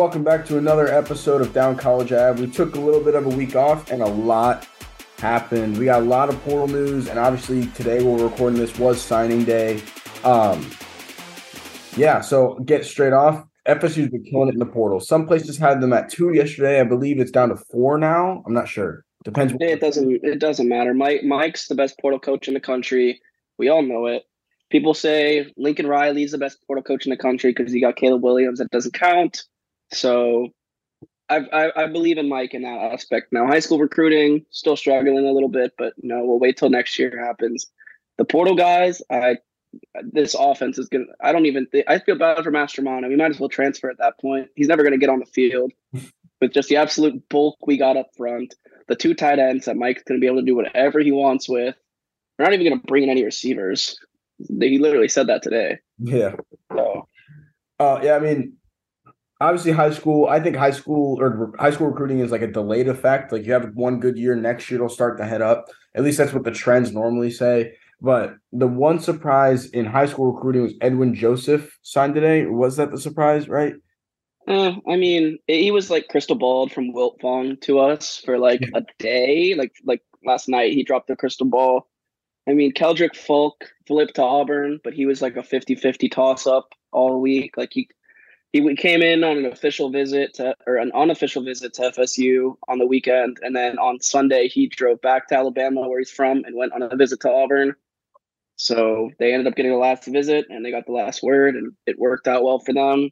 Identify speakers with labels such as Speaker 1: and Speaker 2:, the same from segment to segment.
Speaker 1: welcome back to another episode of Down College Ave. We took a little bit of a week off, and a lot happened. We got a lot of portal news, and obviously today we're recording this was signing day. Um, yeah, so get straight off. FSU's been killing it in the portal. Some places had them at two yesterday. I believe it's down to four now. I'm not sure. Depends.
Speaker 2: It doesn't. It doesn't matter. Mike. Mike's the best portal coach in the country. We all know it. People say Lincoln Riley's the best portal coach in the country because he got Caleb Williams. That doesn't count. So, I, I I believe in Mike in that aspect. Now, high school recruiting still struggling a little bit, but no, we'll wait till next year happens. The portal guys, I this offense is gonna. I don't even think I feel bad for Mastromanno. We might as well transfer at that point. He's never gonna get on the field with just the absolute bulk we got up front. The two tight ends that Mike's gonna be able to do whatever he wants with. We're not even gonna bring in any receivers. He literally said that today.
Speaker 1: Yeah.
Speaker 2: So
Speaker 1: Uh, yeah, I mean, obviously high school. I think high school or high school recruiting is like a delayed effect. Like you have one good year, next year it'll start to head up. At least that's what the trends normally say. But the one surprise in high school recruiting was Edwin Joseph signed today. Was that the surprise, right?
Speaker 2: Eh, I mean, he was like crystal balled from Wilt Fong to us for like a day. Like like last night, he dropped the crystal ball. I mean, Keldric Faulk flipped to Auburn, but he was like a 50-50 toss up all week. Like he he came in on an official visit to, or an unofficial visit to FSU on the weekend, and then on Sunday he drove back to Alabama, where he's from, and went on a visit to Auburn. So they ended up getting the last visit, and they got the last word, and it worked out well for them.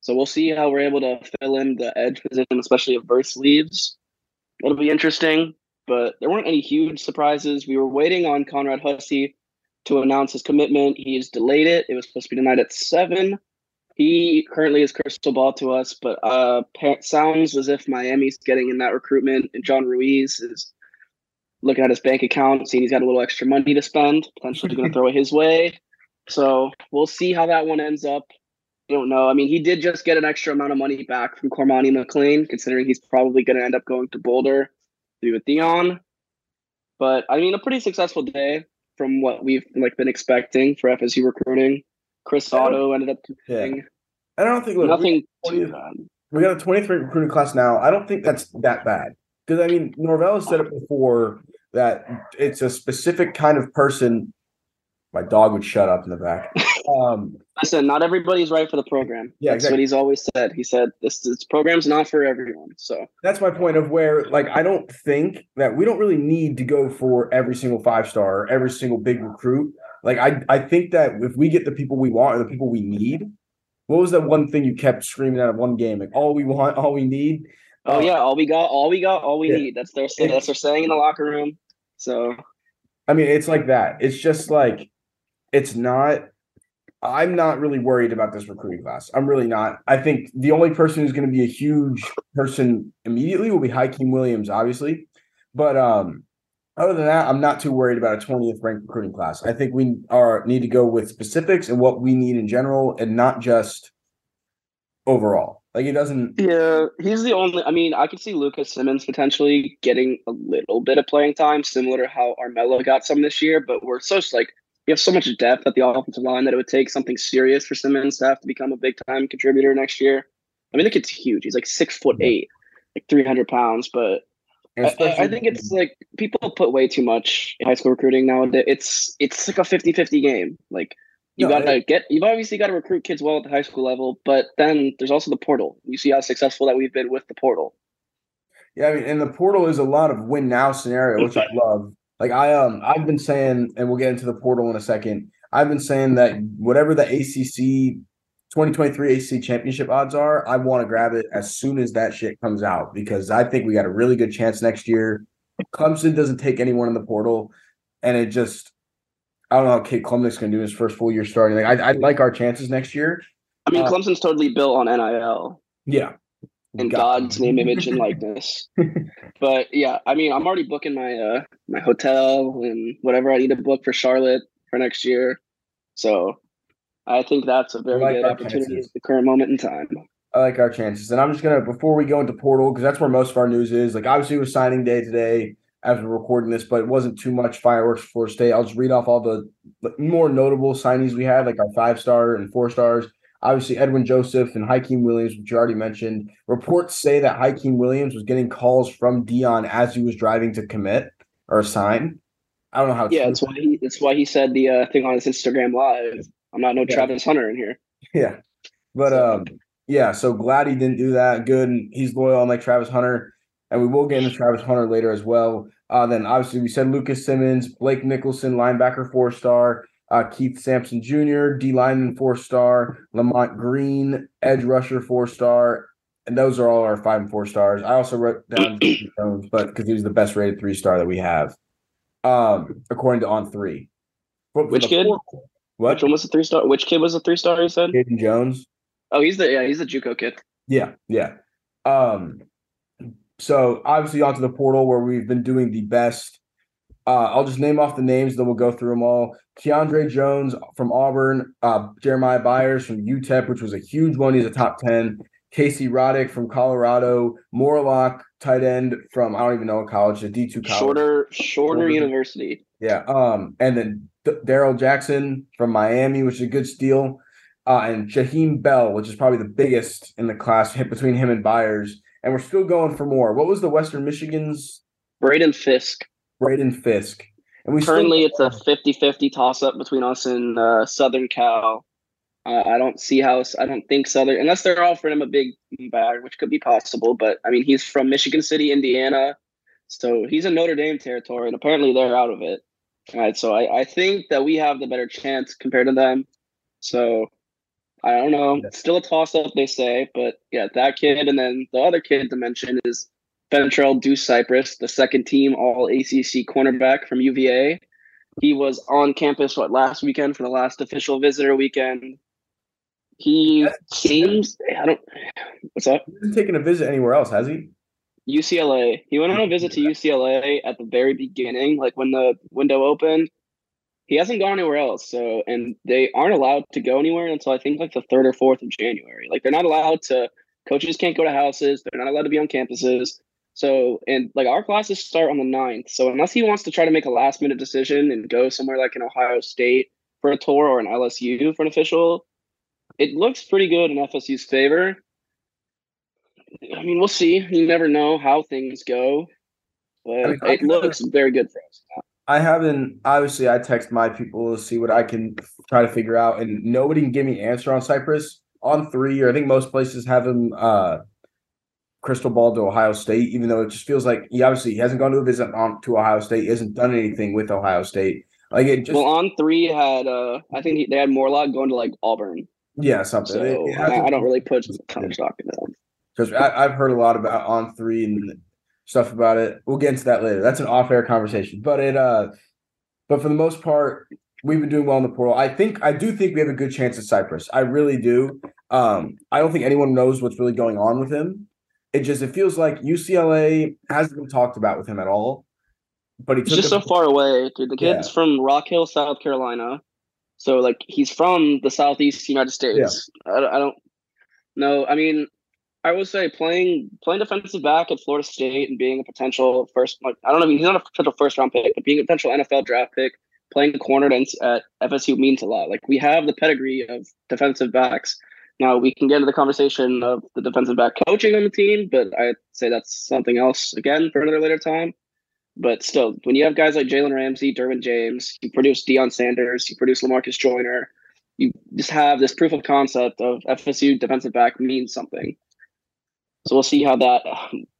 Speaker 2: So we'll see how we're able to fill in the edge position, especially if Verse leaves. It'll be interesting, but there weren't any huge surprises. We were waiting on Conrad Hussey to announce his commitment. He's delayed it. It was supposed to be tonight at seven. He currently is crystal ball to us, but uh, sounds as if Miami's getting in that recruitment, and John Ruiz is looking at his bank account, seeing he's got a little extra money to spend, potentially going to throw it his way. So we'll see how that one ends up. I don't know. I mean, he did just get an extra amount of money back from Cormani McClain, considering he's probably going to end up going to Boulder to be with Deion. But I mean, a pretty successful day from what we've like been expecting for FSU recruiting. Chris Otto ended up
Speaker 1: Yeah. I don't think look,
Speaker 2: nothing
Speaker 1: we- we got a 23 recruiting class now. I don't think that's that bad. Because I mean, Norvell has said it before that it's a specific kind of person. My dog would shut up in the back. Um,
Speaker 2: Listen, not everybody's right for the program.
Speaker 1: Yeah,
Speaker 2: That's
Speaker 1: exactly.
Speaker 2: what he's always said. He said this this program's not for everyone. So
Speaker 1: that's my point of where, like, I don't think that we don't really need to go for every single five star or every single big recruit. Like, I, I think that if we get the people we want or the people we need, what was that one thing you kept screaming out of one game? Like, all we want, all we need.
Speaker 2: Oh
Speaker 1: Uh,
Speaker 2: yeah, all we got, all we got, all we
Speaker 1: Yeah.
Speaker 2: need. That's their that's their saying in the locker room. So
Speaker 1: I mean, it's like that. It's just like it's not. I'm not really worried about this recruiting class. I'm really not. I think the only person who's going to be a huge person immediately will be Hykeem Williams, obviously. But um, other than that, I'm not too worried about a 20th ranked recruiting class. I think we are need to go with specifics and what we need in general, and not just overall. Like it doesn't.
Speaker 2: yeah, he's the only. I mean, I could see Lucas Simmons potentially getting a little bit of playing time, similar to how Armella got some this year. But we're so like we have so much depth at the offensive line that it would take something serious for Simmons to have to become a big time contributor next year. I mean, the kid's huge. He's like six foot eight, like three hundred pounds, but I- I, think it's like people put way too much in high school recruiting nowadays. It's it's like a 50-50 game. Like you
Speaker 1: No,
Speaker 2: gotta get you've obviously got to recruit kids well at the high school level, but then there's also the portal. You see how successful that we've been with the portal.
Speaker 1: Yeah, I mean, and the portal is a lot of win now scenario, which I love. Like I um I've been saying, and we'll get into the portal in a second. I've been saying that whatever the ACC 2023 ACC championship odds are, I want to grab it as soon as that shit comes out because I think we got a really good chance next year. Clemson doesn't take anyone in the portal, and it just I don't know how Cade Klubnik's gonna do his first full year starting. Like I I like our chances next year.
Speaker 2: I mean,
Speaker 1: Uh,
Speaker 2: Clemson's totally built on NIL
Speaker 1: Yeah.
Speaker 2: in
Speaker 1: Got-
Speaker 2: God's name, image, and likeness. but yeah, I mean, I'm already booking my uh my hotel and whatever I need to book for Charlotte for next year. So I think that's a very
Speaker 1: like
Speaker 2: good opportunity
Speaker 1: chances.
Speaker 2: at the current moment in time.
Speaker 1: I like our chances. And I'm just gonna before we go into portal, because that's where most of our news is. Like obviously it was signing day today as we're recording this, but it wasn't too much fireworks for Florida State. I'll just read off all the more notable signees we had, like our five star and four stars. obviously Edwin Joseph and Hykeem Williams, which you already mentioned. Reports say that Hykeem Williams was getting calls from Deion as he was driving to commit or sign. I don't know how.
Speaker 2: Yeah, that's why he. That's why he said the uh, thing on his Instagram live. I'm not no yeah. Travis Hunter in here.
Speaker 1: Yeah, but um, yeah. So glad he didn't do that. Good, and he's loyal, unlike Travis Hunter. And we will get into Travis Hunter later as well. Uh, then obviously we said Lucas Simmons, Blake Nicholson, linebacker four star, uh, Keith Sampson Jr., D lineman four star, Lamont Green, edge rusher four star, and those are all our five and four stars. I also wrote down Jones, but because he was the best rated three star that we have, um, according to On Three.
Speaker 2: But Which kid? Four, what? Which one was a three star? Which kid was a three star? You said
Speaker 1: Caden Jones.
Speaker 2: Oh, he's the yeah, he's the JUCO kid.
Speaker 1: Yeah, yeah. Um, so obviously onto the portal where we've been doing the best. Uh, I'll just name off the names, then we'll go through them all. Keiondre Jones from Auburn, uh, Jeremiah Byers from UTEP, which was a huge one. He's a top 10. Casey Roddick from Colorado, Morlock, tight end from I don't even know what college, a D two college.
Speaker 2: Shorter, shorter university.
Speaker 1: Yeah. Um, and then Darrell Jackson from Miami, which is a good steal. Uh, and Jaheim Bell, which is probably the biggest in the class, hit between him and Byers and we're still going for more. What was the Western Michigan's?
Speaker 2: Braden Fiske.
Speaker 1: Braden Fiske.
Speaker 2: And we currently still- it's a 50-50 toss up between us and uh, Southern Cal. Uh, I don't see how I don't think Southern unless they're offering him a big bag, which could be possible. But I mean, he's from Michigan City, Indiana, so he's in Notre Dame territory, and apparently they're out of it. All right, so I, I think that we have the better chance compared to them. So I don't know. It's still a toss up, they say, but yeah, that kid, and then the other kid to mention is Fentrell Deuce Cypress, the second team All ACC cornerback from UVA. He was on campus what last weekend for the last official visitor weekend. He seems I don't. What's up?
Speaker 1: He hasn't taken a visit anywhere else, has he?
Speaker 2: UCLA. He went on a visit to UCLA at the very beginning, like when the window opened, he hasn't gone anywhere else. So, and they aren't allowed to go anywhere until I think like the third or fourth of January. Like they're not allowed to. Coaches can't go to houses. They're not allowed to be on campuses. So, and like our classes start on the 9th. So, unless he wants to try to make a last minute decision and go somewhere like an Ohio State for a tour or an LSU for an official, it looks pretty good in FSU's favor. I mean, we'll see. You never know how things go, but I mean, it looks very good for us.
Speaker 1: I haven't obviously I text my people to see what I can try to figure out, and nobody can give me an answer on Cypress on three, or I think most places have him uh crystal ball to Ohio State, even though it just feels like he obviously he hasn't gone to a visit on to Ohio State, he hasn't done anything with Ohio State. Like it just
Speaker 2: well on three had uh I think he, they had Morlock going to like Auburn.
Speaker 1: Yeah, something.
Speaker 2: So it, it I, I, don't really put a ton of stock in that.
Speaker 1: Because I've heard a lot about on three and stuff about it. We'll get into that later. That's an off-air conversation. But it uh but for the most part, we've been doing well in the portal. I think I do think we have a good chance at Cypress. I really do. Um, I don't think anyone knows what's really going on with him. It just it feels like UCLA hasn't been talked about with him at all. But he's
Speaker 2: just so far away, dude. The kid's yeah. from Rock Hill, South Carolina. So like he's from the southeast United States. Yeah. I, I don't know. I mean, I would say playing playing defensive back at Florida State and being a potential first like I don't know he's not a potential first round pick, but being a potential NFL draft pick, playing corner at FSU means a lot. Like we have the pedigree of defensive backs. Now we can get into the conversation of the defensive back coaching on the team, but I'd say that's something else again for another later time. But still, when you have guys like Jalen Ramsey, Derwin James, you produce Deion Sanders, you produce Lamarcus Joyner, you just have this proof of concept of FSU defensive back means something. So we'll see how that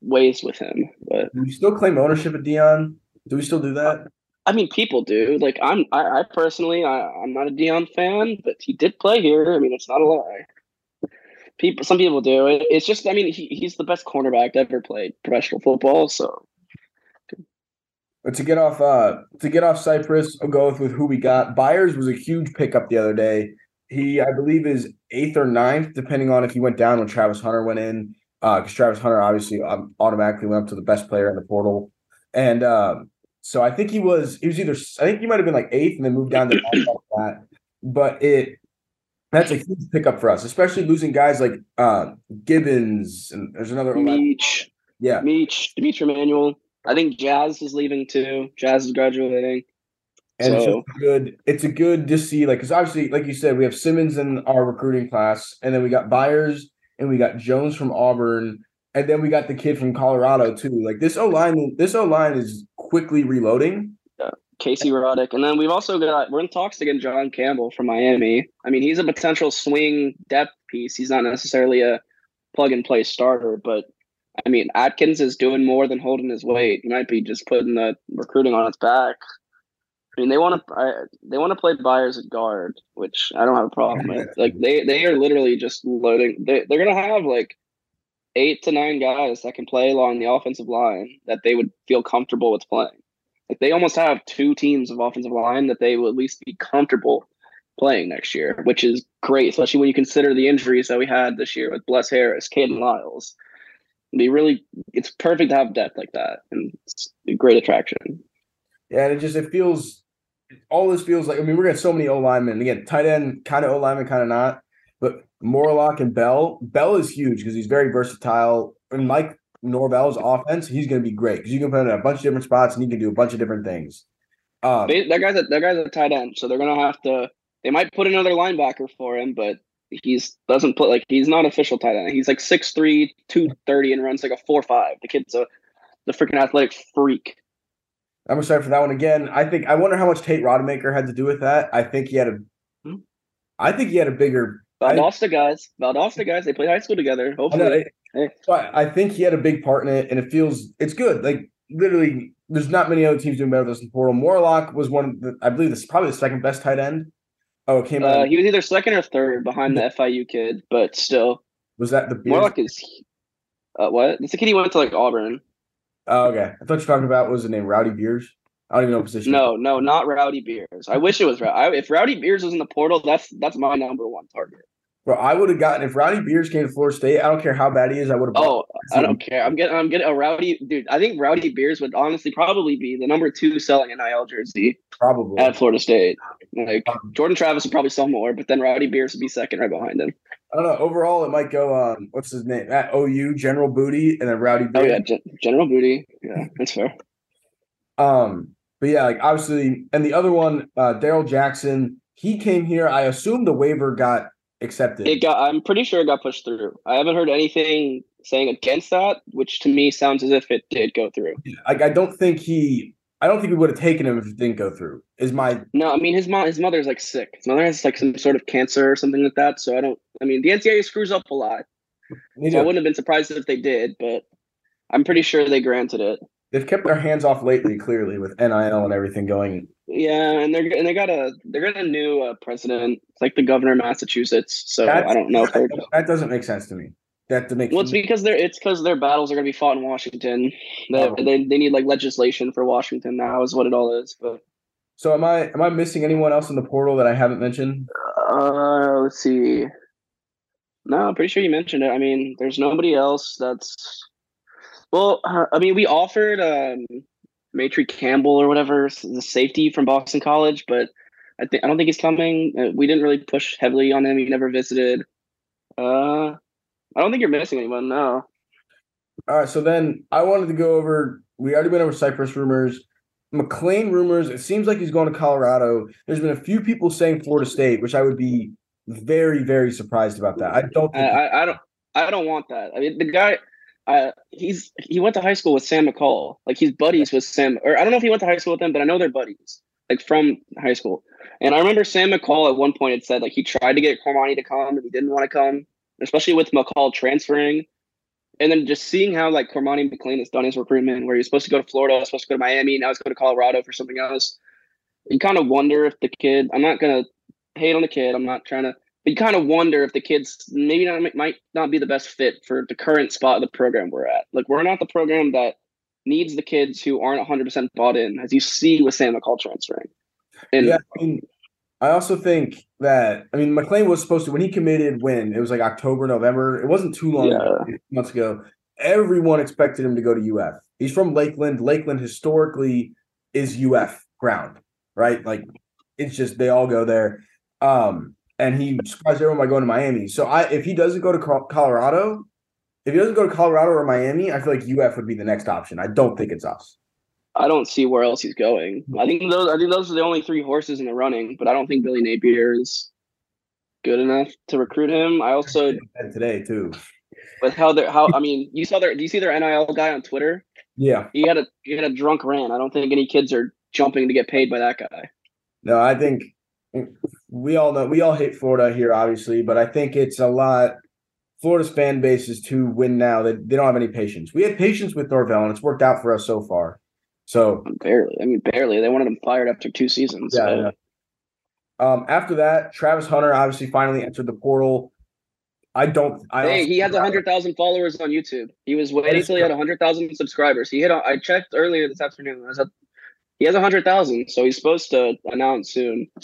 Speaker 2: weighs with him. But
Speaker 1: do we still claim ownership of Deion? Do we still do that?
Speaker 2: I mean, people do. Like I'm, I, I personally, I, I'm not a Deion fan, but he did play here. I mean, it's not a lie. People, some people do. It, it's just, I mean, he, he's the best cornerback ever played professional football. So,
Speaker 1: but to get off, uh, to get off Cypress, I'll go with, with who we got. Byers was a huge pickup the other day. He, I believe, is eighth or ninth, depending on if he went down when Travis Hunter went in because uh, Travis Hunter obviously um, automatically went up to the best player in the portal, and um, so I think he was he was either I think he might have been like eighth and then moved down to that, but it that's a huge pickup for us, especially losing guys like uh, Gibbons and there's another
Speaker 2: Meach,
Speaker 1: yeah,
Speaker 2: Meach, Dimitri Emmanuel. I think Jazz is leaving too. Jazz is graduating.
Speaker 1: And it's
Speaker 2: So-
Speaker 1: just good. It's a good to see, like, because obviously, like you said, we have Simmons in our recruiting class, and then we got Byers and we got Jones from Auburn, and then we got the kid from Colorado too. Like this O line, this O line is quickly reloading.
Speaker 2: Casey Roddick. And then we've also got we're in talks to get John Campbell from Miami. I mean, he's a potential swing depth piece. He's not necessarily a plug and play starter, but I mean, Atkins is doing more than holding his weight. He might be just putting the recruiting on its back. I mean, they want to they want to play Byers at guard, which I don't have a problem with. Like they they are literally just loading. They they're gonna have like eight to nine guys that can play along the offensive line that they would feel comfortable with playing. Like they almost have two teams of offensive line that they will at least be comfortable playing next year, which is great, especially when you consider the injuries that we had this year with Bless Harris, Kayden Lyles. It'd be really, it's perfect to have depth like that, and it's a great attraction.
Speaker 1: Yeah, and it just it feels all this feels like I mean, we're getting so many O linemen. Again, tight end, kind of O lineman, kind of not. But Morlock and Bell, Bell is huge because he's very versatile. And Mike Norvell's offense, he's going to be great because you can put him in a bunch of different spots and he can do a bunch of different things. Um,
Speaker 2: They, that guy's a, that guy's a tight end, so they're gonna have to. They might put another linebacker for him, but he's doesn't put like he's not official tight end. He's like 6'3", 230 and runs like a four five. The kid's a the freaking athletic freak.
Speaker 1: I'm excited for that one again. I think I wonder how much Tate Rodemaker had to do with that. I think he had a,
Speaker 2: Hmm.
Speaker 1: I think he had a bigger. I-
Speaker 2: Valdosta guys, Valdosta guys, they played high school together.
Speaker 1: I, know,
Speaker 2: Hopefully, Hey.
Speaker 1: so I I think he had a big part in it, and it feels it's good. Like literally, there's not many other teams doing better than us in portal. Morlock was one of the, I believe this is probably the second best tight end. Oh, it came out.
Speaker 2: uh, he was either second or third behind the FIU kid, but still,
Speaker 1: was that the Beers?
Speaker 2: Morlock is. Uh, what? It's the kid he went to like Auburn.
Speaker 1: Oh, okay. I thought you were talking about what was the name Rowdy Beers. I don't even know what position.
Speaker 2: No, no, not Rowdy Beers. I wish it was Rowdy. If Rowdy Beers was in the portal, that's that's my number one target.
Speaker 1: bro. I would have gotten if Rowdy Beers came to Florida State. I don't care how bad he is. I would have.
Speaker 2: Oh, I don't care. I'm getting I'm getting a Rowdy dude. I think Rowdy Beers would honestly probably be the number two selling NIL jersey
Speaker 1: probably.
Speaker 2: at Florida State. Like Jordan Travis would probably sell more, but then Rowdy Beers would be second right behind him.
Speaker 1: I don't know. Overall, it might go. Um, what's his name at OU? General Booty, and then Rowdy
Speaker 2: Booty.
Speaker 1: Oh
Speaker 2: yeah, Gen- General Booty. Yeah, that's fair.
Speaker 1: Um, but yeah, like obviously, and the other one, uh, Darrell Jackson, he came here. I assume the waiver got accepted.
Speaker 2: It got. I'm pretty sure it got pushed through. I haven't heard anything saying against that, which to me sounds as if it did go through.
Speaker 1: like I don't think he. I don't think we would have taken him if it didn't go through. Is my
Speaker 2: No, I mean his mom. His mother's like sick. His mother has like some sort of cancer or something like that. So I don't. I mean, the NCAA screws up a lot. So I wouldn't have been surprised if they did, but I'm pretty sure they granted it.
Speaker 1: they've kept their hands off lately, clearly with NIL and everything going.
Speaker 2: Yeah, and they're and they got a they got a new uh, president, it's like the governor of Massachusetts. So
Speaker 1: That's-
Speaker 2: I don't know if.
Speaker 1: That doesn't make sense to me. That to make
Speaker 2: Well, it's because they're it's because their battles are going to be fought in Washington. They,
Speaker 1: Oh.
Speaker 2: they they need like legislation for Washington now is what it all is. But
Speaker 1: so. Am I am I missing anyone else in the portal that I haven't mentioned?
Speaker 2: uh, let's see. No, I'm pretty sure you mentioned it. I mean, there's nobody else that's. Well, uh, I mean, we offered um, Matry Campbell or whatever the safety from Boston College, but I think I don't think he's coming. Uh, we didn't really push heavily on him. He never visited. Uh, I don't think you're missing anyone. No.
Speaker 1: All right, so then I wanted to go over. We already went over Cypress rumors, McClain rumors. It seems like he's going to Colorado. There's been a few people saying Florida State, which I would be very, very surprised about that. I don't
Speaker 2: I,
Speaker 1: think.
Speaker 2: I, I don't I don't want that. I mean, the guy, uh, he's he went to high school with Sam McCall. Like he's buddies with Sam, or I don't know if he went to high school with him, but I know they're buddies, like from high school. And I remember Sam McCall at one point had said like he tried to get Cormani to come and he didn't want to come, especially with McCall transferring. And then just seeing how like Cormani McClain has done his recruitment, where he was supposed to go to Florida, supposed to go to Miami, now he's going to Colorado for something else. You kind of wonder if the kid. I'm not gonna hate on the kid. I'm not trying to but you kind of wonder if the kids maybe not might not be the best fit for the current spot of the program we're at. Like we're not the program that needs the kids who aren't 100% bought in, as you see with Sam McCall transferring. And
Speaker 1: yeah, I mean, I also think that I mean McClain was supposed to when he committed when it was like October, November. It wasn't too long ago,
Speaker 2: Yeah.
Speaker 1: months ago. Everyone expected him to go to UF. He's from Lakeland. Lakeland historically is UF ground, right? Like it's just they all go there. Um, and he surprised everyone by going to Miami. So I, if he doesn't go to Colorado, if he doesn't go to Colorado or Miami, I feel like UF would be the next option. I don't think it's us.
Speaker 2: I don't see where else he's going. I think those I think those are the only three horses in the running, but I don't think Billy Napier is good enough to recruit him. I also
Speaker 1: today too.
Speaker 2: With how they're how I mean, you saw their do you see their NIL guy on Twitter?
Speaker 1: Yeah.
Speaker 2: He had a he had a drunk rant. I don't think any kids are jumping to get paid by that guy.
Speaker 1: No, I think we all know we all hate Florida here, obviously, but I think it's a lot. Florida's fan base is to win now. They, they don't have any patience. We had patience with Norvell, and it's worked out for us so far. So
Speaker 2: barely. I mean, barely. They wanted him fired after two seasons.
Speaker 1: Yeah. yeah. Um, after that, Travis Hunter obviously finally entered the portal. I don't. I
Speaker 2: hey, he has hundred thousand followers on YouTube. He was waiting until he had hundred thousand subscribers. He hit. I checked earlier this afternoon. I said he has hundred thousand, so he's supposed to announce soon. I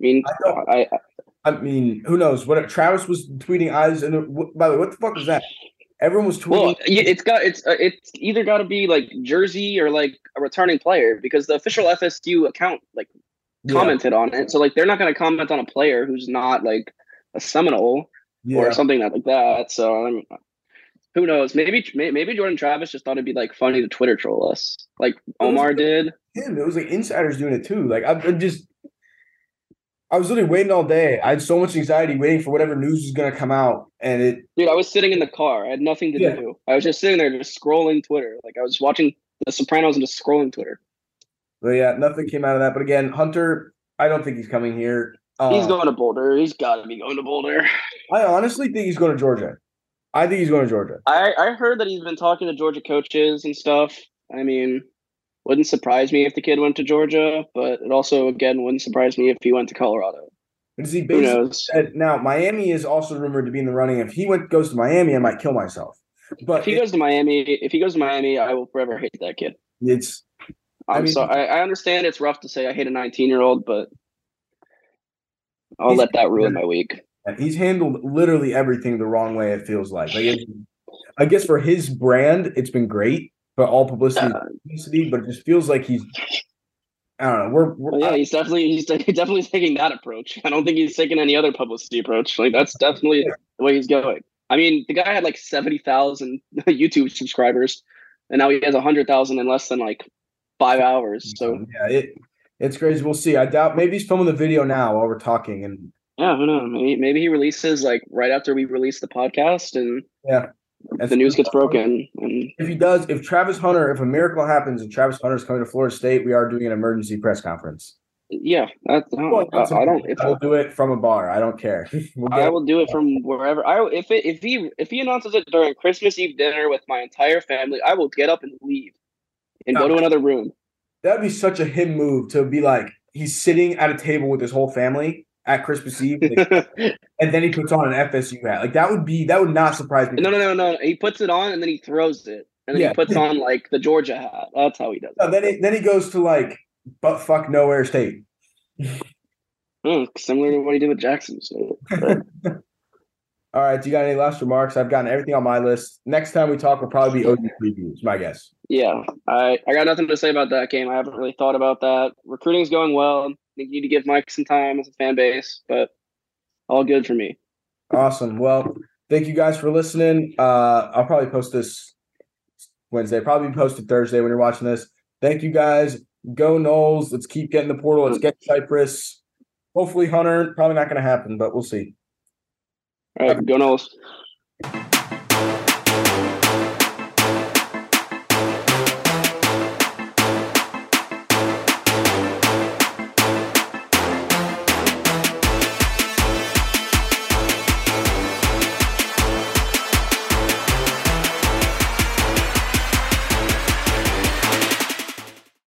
Speaker 2: mean, I, I,
Speaker 1: I mean, who knows? What Travis was tweeting eyes and by the way, what the fuck was that? Everyone was tweeting. Well,
Speaker 2: it's got it's uh, it's either got to be like Jersey or like a returning player because the official FSU account like commented yeah. on it. So like they're not going to comment on a player who's not like a Seminole yeah. or something like that. So um, who knows? Maybe maybe Jordan Travis just thought it'd be like funny to Twitter troll us, like Omar did.
Speaker 1: Him, it was like insiders doing it too. Like I'm just, I was literally waiting all day. I had so much anxiety waiting for whatever news was gonna come out, and it.
Speaker 2: Dude, I was sitting in the car. I had nothing to yeah. do. I was just sitting there, just scrolling Twitter. Like I was watching The Sopranos and just scrolling Twitter.
Speaker 1: But yeah, nothing came out of that. But again, Hunter, I don't think he's coming here.
Speaker 2: Uh, he's going to Boulder. He's got to be going to Boulder.
Speaker 1: I honestly think he's going to Georgia. I think he's going to Georgia.
Speaker 2: I, I heard that he's been talking to Georgia coaches and stuff. I mean, wouldn't surprise me if the kid went to Georgia, but it also again wouldn't surprise me if he went to Colorado.
Speaker 1: Who knows? Said, now Miami is also rumored to be in the running. If he went goes to Miami, I might kill myself. But
Speaker 2: if he goes to Miami, if he goes to Miami, I will forever hate that kid.
Speaker 1: It's
Speaker 2: I'm I mean, sorry. I, I, understand it's rough to say I hate a 19 year old, but I'll let that ruin my week.
Speaker 1: He's handled literally everything the wrong way. It feels like. Like, I guess for his brand, it's been great, but all publicity, uh, publicity. But it just feels like he's. I don't know. We're, we're
Speaker 2: yeah, he's definitely he's definitely taking that approach. I don't think he's taking any other publicity approach. Like that's definitely yeah. the way he's going. I mean, the guy had like seventy thousand YouTube subscribers, and now he has hundred thousand in less than like five hours. So
Speaker 1: yeah, it it's crazy. We'll see. I doubt maybe he's filming the video now while we're talking, and
Speaker 2: yeah, who knows? Maybe, maybe he releases like right after we release the podcast, and
Speaker 1: yeah,
Speaker 2: the news gets broken. And
Speaker 1: if he does, if Travis Hunter, if a miracle happens and Travis Hunter is coming to Florida State, we are doing an emergency press conference.
Speaker 2: Yeah, I, well, I, I don't.
Speaker 1: If, I'll do it from a bar. I don't care.
Speaker 2: we'll I will do it from wherever. I if it if he if he announces it during Christmas Eve dinner with my entire family, I will get up and leave and go to another room
Speaker 1: that'd be such a him move to be like he's sitting at a table with his whole family at Christmas Eve, like, and then he puts on an FSU hat. Like that would be that would not surprise me.
Speaker 2: No, no, no, no. He puts it on and then he throws it, and then yeah. he puts on like the Georgia hat. That's how he does.
Speaker 1: No, it. then he then he goes to like but fuck nowhere state.
Speaker 2: Mm, similar to what he did with Jackson State.
Speaker 1: All right. Do you got any last remarks? I've gotten everything on my list. Next time we talk will probably be OU previews, my guess.
Speaker 2: Yeah. I, I got nothing to say about that game. I haven't really thought about that. Recruiting's going well. I think you need to give Mike some time as a fan base, but all good for me.
Speaker 1: Awesome. Well, thank you guys for listening. Uh, I'll probably post this Wednesday, probably posted Thursday when you're watching this. Thank you guys. Go Noles. Let's keep getting the portal. Let's get Cypress. Hopefully Hunter. Probably not going to happen, but we'll see.
Speaker 2: All right, go Noles.